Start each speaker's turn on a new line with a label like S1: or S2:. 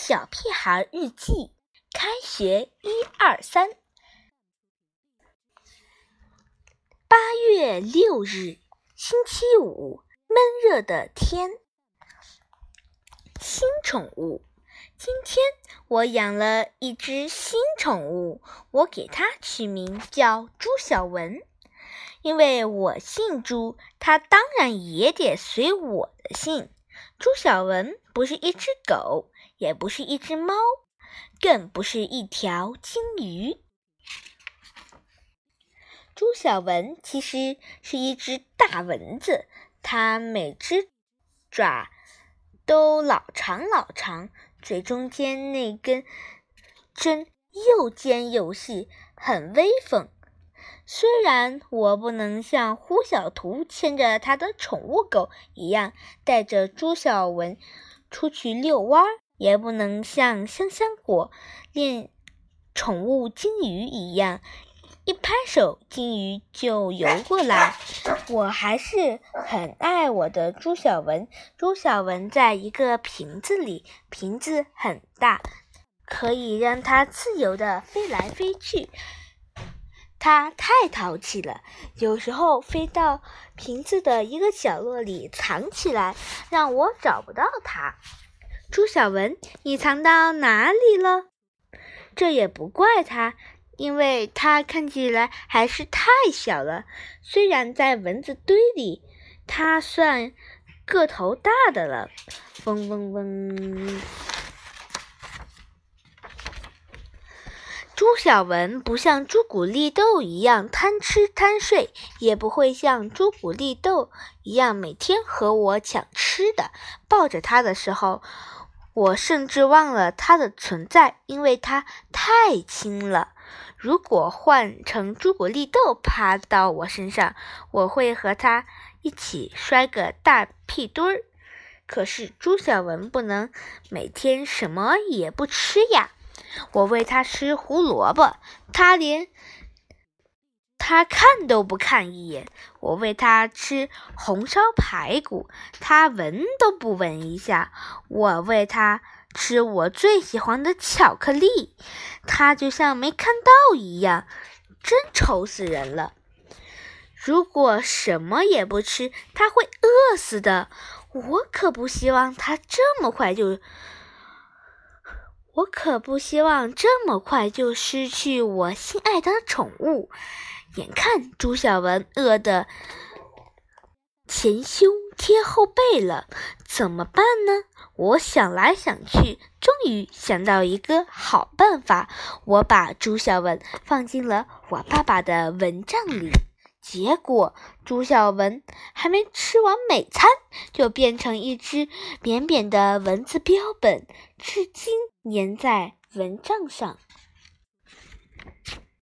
S1: 小屁孩日记，开学一二三。八月六日，星期五，闷热的天。新宠物，今天我养了一只新宠物，我给它取名叫朱小文，因为我姓朱，它当然也得随我的姓。朱小文不是一只狗。也不是一只猫，更不是一条金鱼。朱小文其实是一只大蚊子，它每只爪都老长老长，嘴中间那根针又尖又细，很威风。虽然我不能像呼小图牵着他的宠物狗一样，带着朱小文出去遛弯儿。也不能像香香果练宠物金鱼一样，一拍手，金鱼就游过来。我还是很爱我的朱小文。朱小文在一个瓶子里，瓶子很大，可以让它自由的飞来飞去。它太淘气了，有时候飞到瓶子的一个角落里藏起来，让我找不到它。朱小文，你藏到哪里了？这也不怪他，因为他看起来还是太小了。虽然在蚊子堆里，他算个头大的了。嗡嗡嗡。朱小文不像朱古力豆一样贪吃贪睡，也不会像朱古力豆一样每天和我抢吃的。抱着他的时候。我甚至忘了它的存在，因为它太轻了。如果换成朱古力豆趴到我身上，我会和它一起摔个大屁墩儿。可是朱小文不能每天什么也不吃呀。我喂它吃胡萝卜，它连。它看都不看一眼，我喂它吃红烧排骨，它闻都不闻一下。我喂它吃我最喜欢的巧克力，它就像没看到一样，真愁死人了。如果什么也不吃，它会饿死的。我可不希望它这么快就，我可不希望这么快就失去我心爱的宠物。眼看朱小文饿得前胸贴后背了，怎么办呢？我想来想去，终于想到一个好办法。我把朱小文放进了我爸爸的蚊帐里，结果朱小文还没吃完美餐，就变成一只扁扁的蚊子标本，至今粘在蚊帐上。